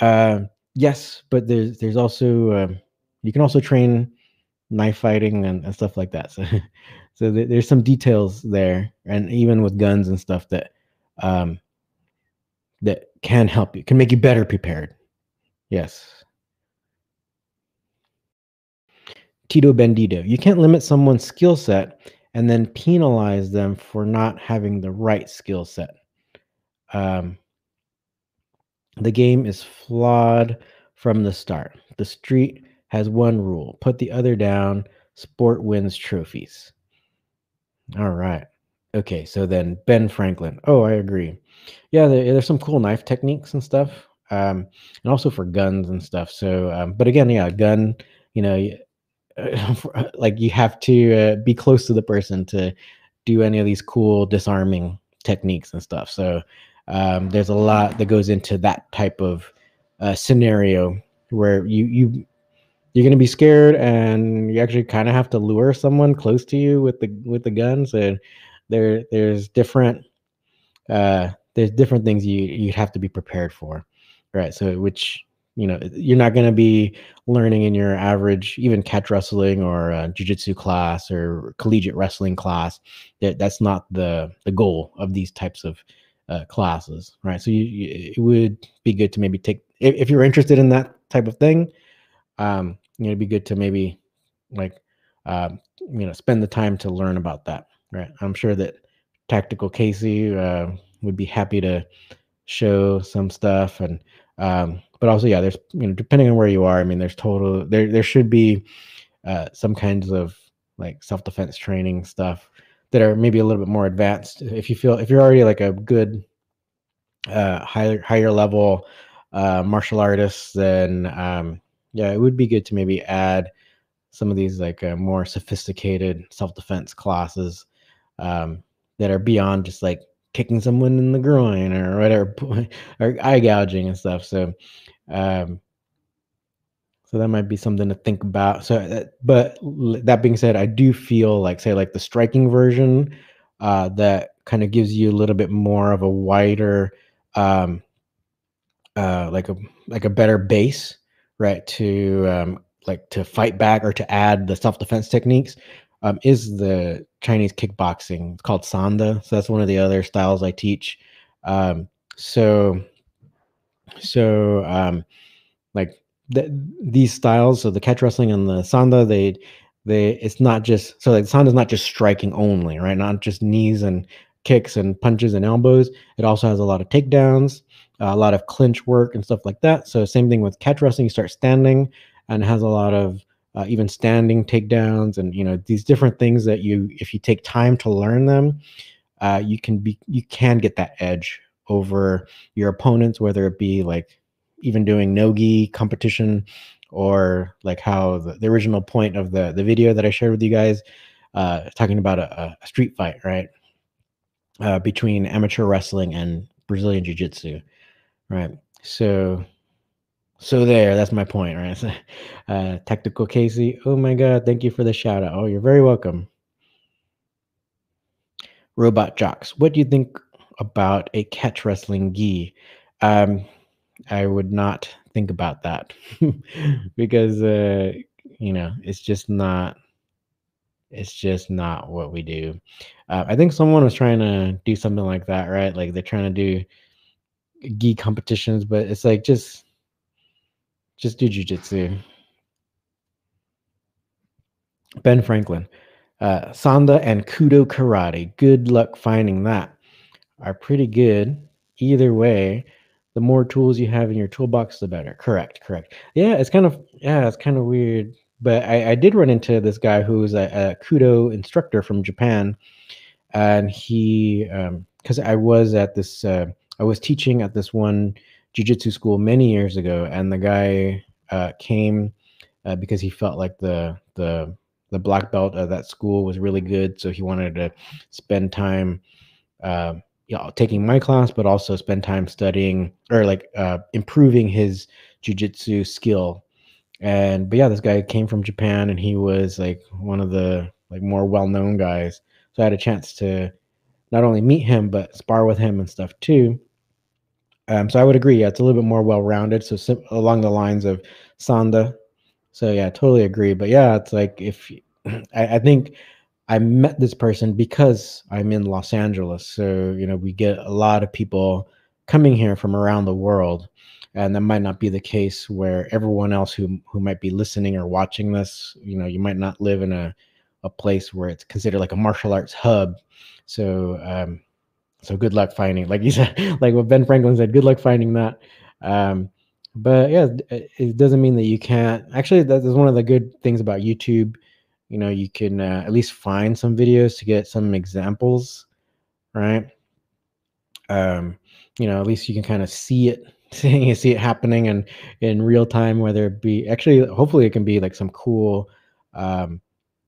Uh, yes, but there's there's also um, you can also train knife fighting and, and stuff like that. So so there's some details there, and even with guns and stuff that um, that can help you, can make you better prepared. Yes. Tito Bendito, you can't limit someone's skill set and then penalize them for not having the right skill set. Um, the game is flawed from the start. The street has one rule put the other down, sport wins trophies. All right. Okay, so then Ben Franklin. Oh, I agree. Yeah, there, there's some cool knife techniques and stuff, um, and also for guns and stuff. So, um, but again, yeah, gun. You know, like you have to uh, be close to the person to do any of these cool disarming techniques and stuff. So, um, there's a lot that goes into that type of uh, scenario where you you you're going to be scared and you actually kind of have to lure someone close to you with the with the guns and there there's different uh there's different things you you'd have to be prepared for right? So which you know you're not going to be learning in your average even catch wrestling or uh, jiu-jitsu class or collegiate wrestling class that that's not the the goal of these types of uh, classes right? So you, you, it would be good to maybe take if, if you're interested in that type of thing um you know it'd be good to maybe like um you know spend the time to learn about that Right. I'm sure that Tactical Casey uh, would be happy to show some stuff, and um, but also yeah, there's you know depending on where you are, I mean, there's total there there should be uh, some kinds of like self defense training stuff that are maybe a little bit more advanced. If you feel if you're already like a good uh, higher higher level uh, martial artist, then um, yeah, it would be good to maybe add some of these like uh, more sophisticated self defense classes um, that are beyond just like kicking someone in the groin or whatever, or eye gouging and stuff. So, um, so that might be something to think about. So, uh, but that being said, I do feel like, say, like the striking version, uh, that kind of gives you a little bit more of a wider, um, uh, like a like a better base, right? To um, like to fight back or to add the self defense techniques um, is the Chinese kickboxing. It's called Sanda. So that's one of the other styles I teach. Um, so, so um, like th- these styles, so the catch wrestling and the Sanda, they they it's not just so like Sanda is not just striking only, right? Not just knees and kicks and punches and elbows. It also has a lot of takedowns, a lot of clinch work and stuff like that. So same thing with catch wrestling. You start standing, and has a lot of uh, even standing takedowns and you know these different things that you if you take time to learn them uh, you can be you can get that edge over your opponents whether it be like even doing nogi competition or like how the, the original point of the the video that i shared with you guys uh, talking about a, a street fight right uh, between amateur wrestling and brazilian jiu-jitsu right so so there, that's my point, right? Uh, Tactical Casey. Oh my God, thank you for the shout out. Oh, you're very welcome. Robot Jocks. What do you think about a catch wrestling gi? Um, I would not think about that because uh, you know it's just not. It's just not what we do. Uh, I think someone was trying to do something like that, right? Like they're trying to do gi competitions, but it's like just just do jujitsu. Ben Franklin, uh, Sanda and Kudo Karate. Good luck finding that. Are pretty good. Either way, the more tools you have in your toolbox, the better. Correct, correct. Yeah, it's kind of yeah, it's kind of weird. But I, I did run into this guy who's a, a Kudo instructor from Japan, and he because um, I was at this uh, I was teaching at this one jujitsu school many years ago, and the guy uh, came uh, because he felt like the the the black belt of that school was really good, so he wanted to spend time, uh, you know, taking my class, but also spend time studying or like uh, improving his jujitsu skill. And but yeah, this guy came from Japan, and he was like one of the like more well known guys. So I had a chance to not only meet him but spar with him and stuff too. Um, so I would agree. Yeah, it's a little bit more well-rounded. So sim- along the lines of Sanda. So yeah, totally agree. But yeah, it's like if I, I think I met this person because I'm in Los Angeles. So you know, we get a lot of people coming here from around the world, and that might not be the case where everyone else who who might be listening or watching this, you know, you might not live in a a place where it's considered like a martial arts hub. So um, so good luck finding, like you said, like what Ben Franklin said, good luck finding that. Um, but yeah, it doesn't mean that you can't. Actually, that's one of the good things about YouTube. You know, you can uh, at least find some videos to get some examples, right? Um, you know, at least you can kind of see it, see, see it happening and in real time. Whether it be actually, hopefully, it can be like some cool um,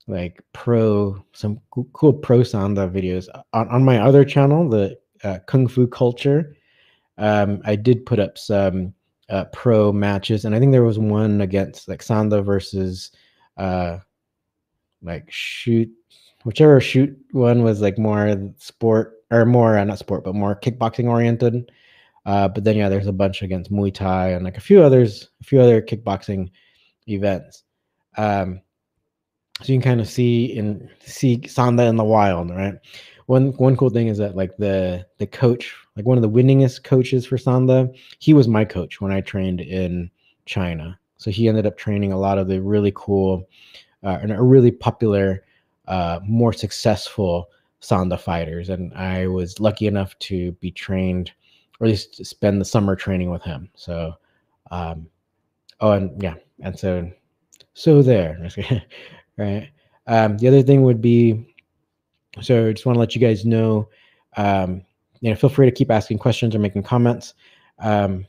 like pro some cool pro sanda videos. On, on my other channel the uh, kung fu culture um i did put up some uh, pro matches and i think there was one against like sanda versus uh like shoot whichever shoot one was like more sport or more uh, not sport but more kickboxing oriented. Uh but then yeah there's a bunch against muay thai and like a few others a few other kickboxing events. Um so you can kind of see and see Sanda in the wild, right? One one cool thing is that like the the coach, like one of the winningest coaches for Sanda, he was my coach when I trained in China. So he ended up training a lot of the really cool uh, and a really popular, uh, more successful Sanda fighters, and I was lucky enough to be trained, or at least spend the summer training with him. So, um, oh, and yeah, and so so there. right? Um, the other thing would be, so I just want to let you guys know, um, you know, feel free to keep asking questions or making comments. Um,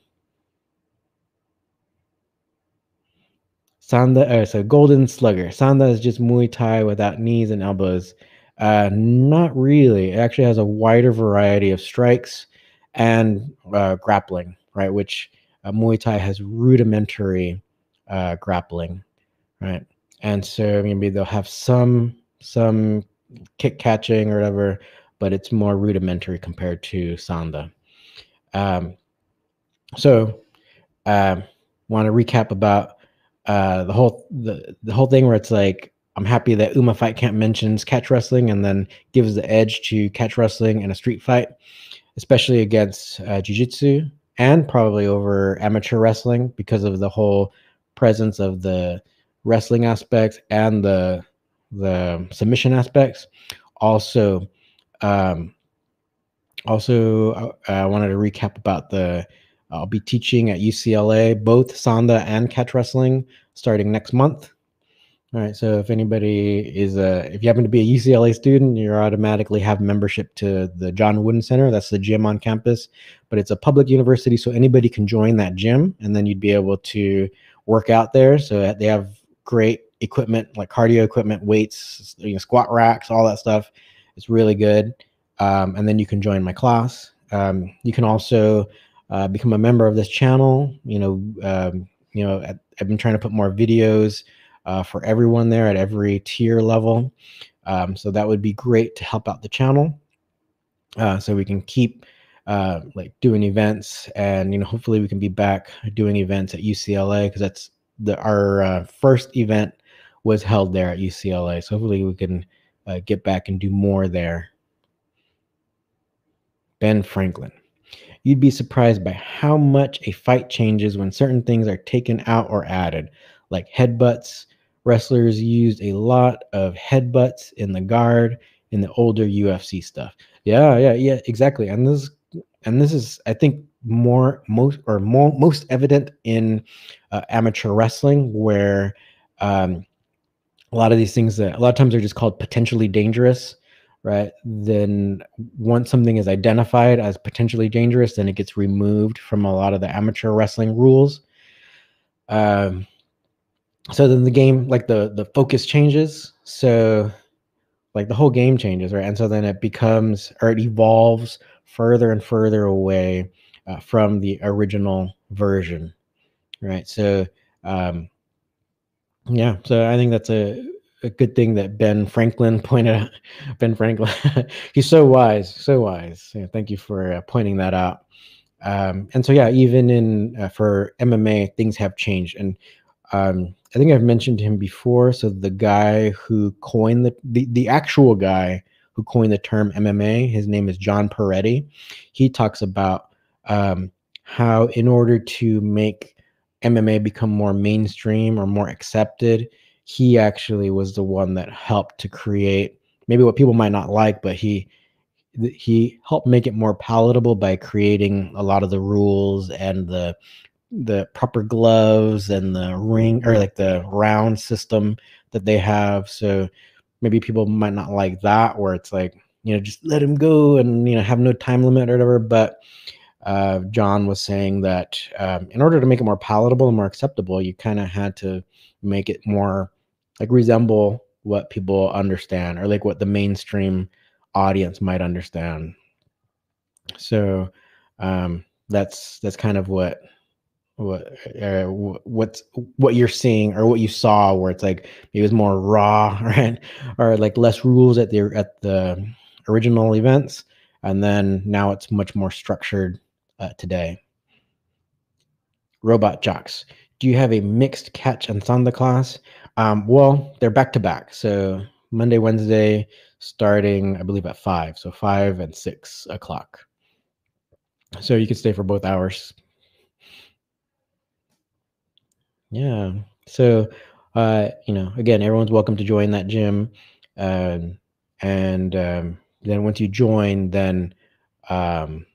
Sanda, uh, so Golden Slugger. Sanda is just Muay Thai without knees and elbows. Uh, not really. It actually has a wider variety of strikes and uh, grappling, right? Which uh, Muay Thai has rudimentary uh, grappling, right? And so maybe they'll have some some kick catching or whatever, but it's more rudimentary compared to Sanda. Um, so, um, want to recap about uh, the whole the the whole thing where it's like I'm happy that Uma Fight Camp mentions catch wrestling and then gives the edge to catch wrestling in a street fight, especially against uh, jiu-jitsu and probably over amateur wrestling because of the whole presence of the wrestling aspects and the the submission aspects. Also, um, also, uh, I wanted to recap about the. I'll be teaching at UCLA both Sanda and catch wrestling starting next month. All right. So if anybody is a, if you happen to be a UCLA student, you automatically have membership to the John Wooden Center. That's the gym on campus, but it's a public university, so anybody can join that gym, and then you'd be able to work out there. So they have great equipment like cardio equipment, weights, you know, squat racks, all that stuff. It's really good. Um, and then you can join my class. Um, you can also uh, become a member of this channel. You know, um, you know, I've been trying to put more videos uh, for everyone there at every tier level. Um, so that would be great to help out the channel. Uh, so we can keep uh, like doing events and you know hopefully we can be back doing events at UCLA because that's the our uh, first event was held there at UCLA. So hopefully we can uh, get back and do more there. Ben Franklin. You'd be surprised by how much a fight changes when certain things are taken out or added, like headbutts. Wrestlers used a lot of headbutts in the guard in the older UFC stuff. Yeah, yeah, yeah, exactly. And this and this is I think more most or more most evident in uh, amateur wrestling where um, a lot of these things that a lot of times are just called potentially dangerous right? Then once something is identified as potentially dangerous then it gets removed from a lot of the amateur wrestling rules. Um, so then the game like the the focus changes. So like the whole game changes right? And so then it becomes or it evolves further and further away uh, from the original version right so um, yeah, so I think that's a, a good thing that Ben Franklin pointed out. Ben Franklin, he's so wise, so wise. Yeah, thank you for uh, pointing that out. Um, and so, yeah, even in uh, for MMA, things have changed. And um, I think I've mentioned him before. So the guy who coined the, the the actual guy who coined the term MMA, his name is John Perretti. He talks about um, how in order to make MMA become more mainstream or more accepted, he actually was the one that helped to create maybe what people might not like, but he he helped make it more palatable by creating a lot of the rules and the the proper gloves and the ring or like the round system that they have. So maybe people might not like that, where it's like you know just let him go and you know have no time limit or whatever. But uh, John was saying that um, in order to make it more palatable and more acceptable, you kind of had to make it more like resemble what people understand or like what the mainstream audience might understand. So um, that's that's kind of what what uh, what's what you're seeing or what you saw where it's like it was more raw right or like less rules at the at the original events and then now it's much more structured uh, today. Robot Jocks. Do you have a mixed catch and Sanda class? Um, well, they're back to back. So Monday, Wednesday, starting, I believe, at five. So five and six o'clock. So you can stay for both hours. Yeah. So, uh, you know, again, everyone's welcome to join that gym. Um, and um, then once you join, then um,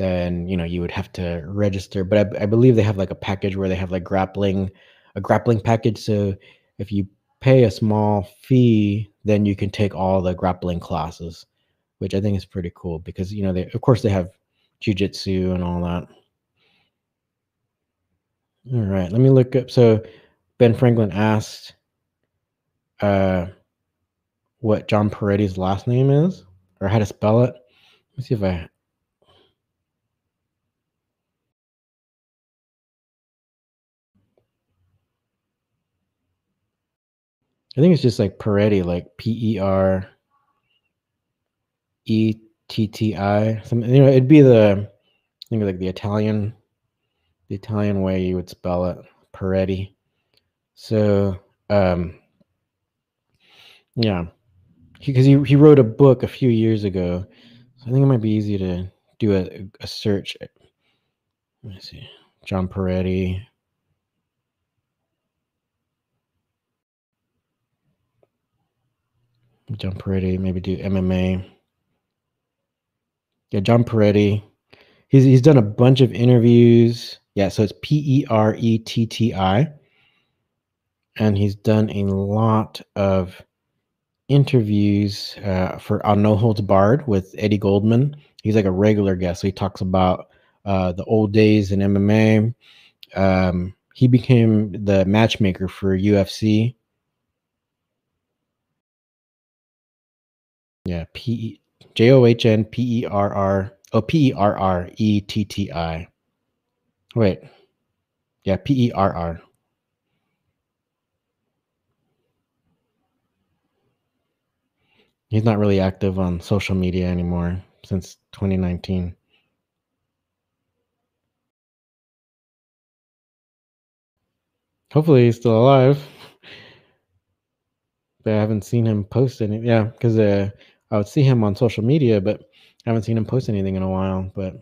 then you know you would have to register. But I, I believe they have like a package where they have like grappling, a grappling package. So if you pay a small fee, then you can take all the grappling classes, which I think is pretty cool because you know they of course they have jujitsu and all that. All right, let me look up. So Ben Franklin asked uh, what John Perretti's last name is or how to spell it. Let me see if I I think it's just like Perretti, like P E R E T T I. Some you know, it'd be the I think like the Italian, the Italian way you would spell it, Perretti. So, um, yeah, because he, he, he wrote a book a few years ago, so I think it might be easy to do a, a search. Let me see, John Perretti. Jump ready, maybe do MMA. Yeah, John Perretti. He's he's done a bunch of interviews. Yeah, so it's P E R E T T I. And he's done a lot of interviews uh, for on No Holds Barred with Eddie Goldman. He's like a regular guest. So he talks about uh, the old days in MMA. Um, he became the matchmaker for UFC. Yeah, P J O H N P E R R O P E R R E T T I. Wait. Yeah, P E R R. He's not really active on social media anymore since 2019. Hopefully he's still alive. But I haven't seen him post any. Yeah, because uh, I would see him on social media, but I haven't seen him post anything in a while. But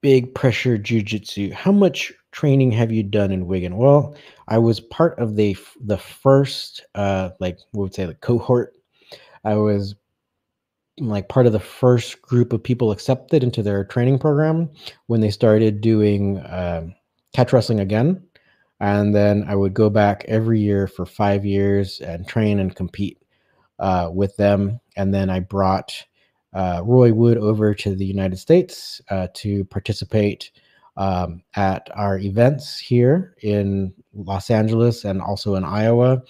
big pressure jujitsu. How much training have you done in Wigan? Well, I was part of the the first uh like we would say the cohort. I was like part of the first group of people accepted into their training program when they started doing uh, catch wrestling again. And then I would go back every year for five years and train and compete uh, with them. And then I brought uh, Roy Wood over to the United States uh, to participate um, at our events here in Los Angeles and also in Iowa.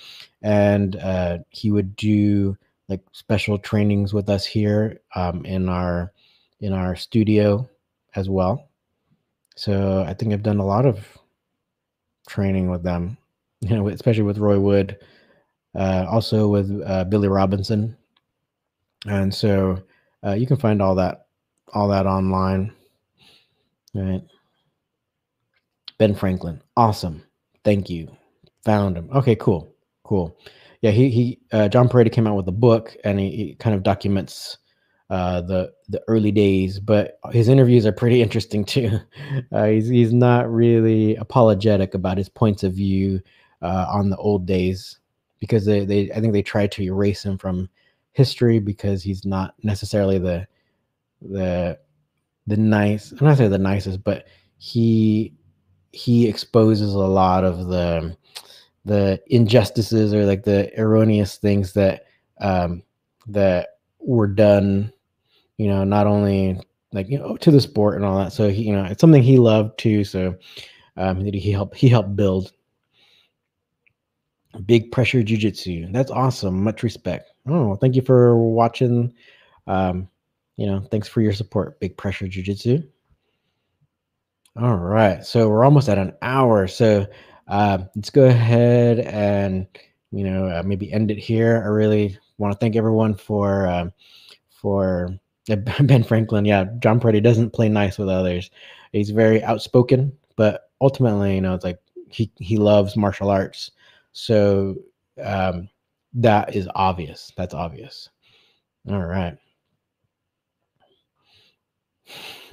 And uh, he would do like special trainings with us here um, in our in our studio as well. So I think I've done a lot of training with them, you know, especially with Roy Wood, uh, also with uh, Billy Robinson, and so uh, you can find all that all that online. Right. Ben Franklin, awesome. Thank you. Found him. Okay, cool, cool yeah, he he uh, John Perretti came out with a book and he, he kind of documents uh, the the early days, but his interviews are pretty interesting too. Uh, he's he's not really apologetic about his points of view uh, on the old days because they, they I think they try to erase him from history because he's not necessarily the the the nice I'm not say the nicest, but he he exposes a lot of the the injustices or like the erroneous things that um, that were done you know not only like you know to the sport and all that so he, you know it's something he loved too so um, he helped he helped build. Big pressure jiu-jitsu that's awesome much respect. Oh thank you for watching um, you know thanks for your support big pressure jiu-jitsu. All right so we're almost at an hour so uh, let's go ahead and you know uh, maybe end it here. I really want to thank everyone for um, for Ben Franklin. Yeah, John Perretti doesn't play nice with others. He's very outspoken, but ultimately, you know, it's like he he loves martial arts. So um, that is obvious. That's obvious. All right.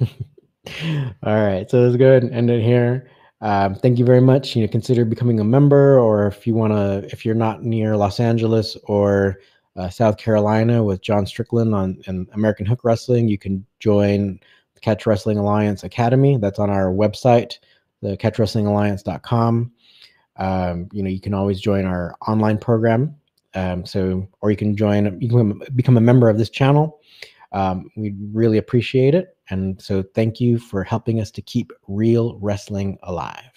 All right. So let's go ahead and end it here. Um, thank you very much. You know, consider becoming a member, or if you want to, if you're not near Los Angeles or uh, South Carolina with John Strickland on and American Hook Wrestling, you can join the Catch Wrestling Alliance Academy. That's on our website, the catchwrestlingalliance.com. Um, you know, you can always join our online program. Um, so, or you can join, you can become a member of this channel. Um, we really appreciate it. And so thank you for helping us to keep real wrestling alive.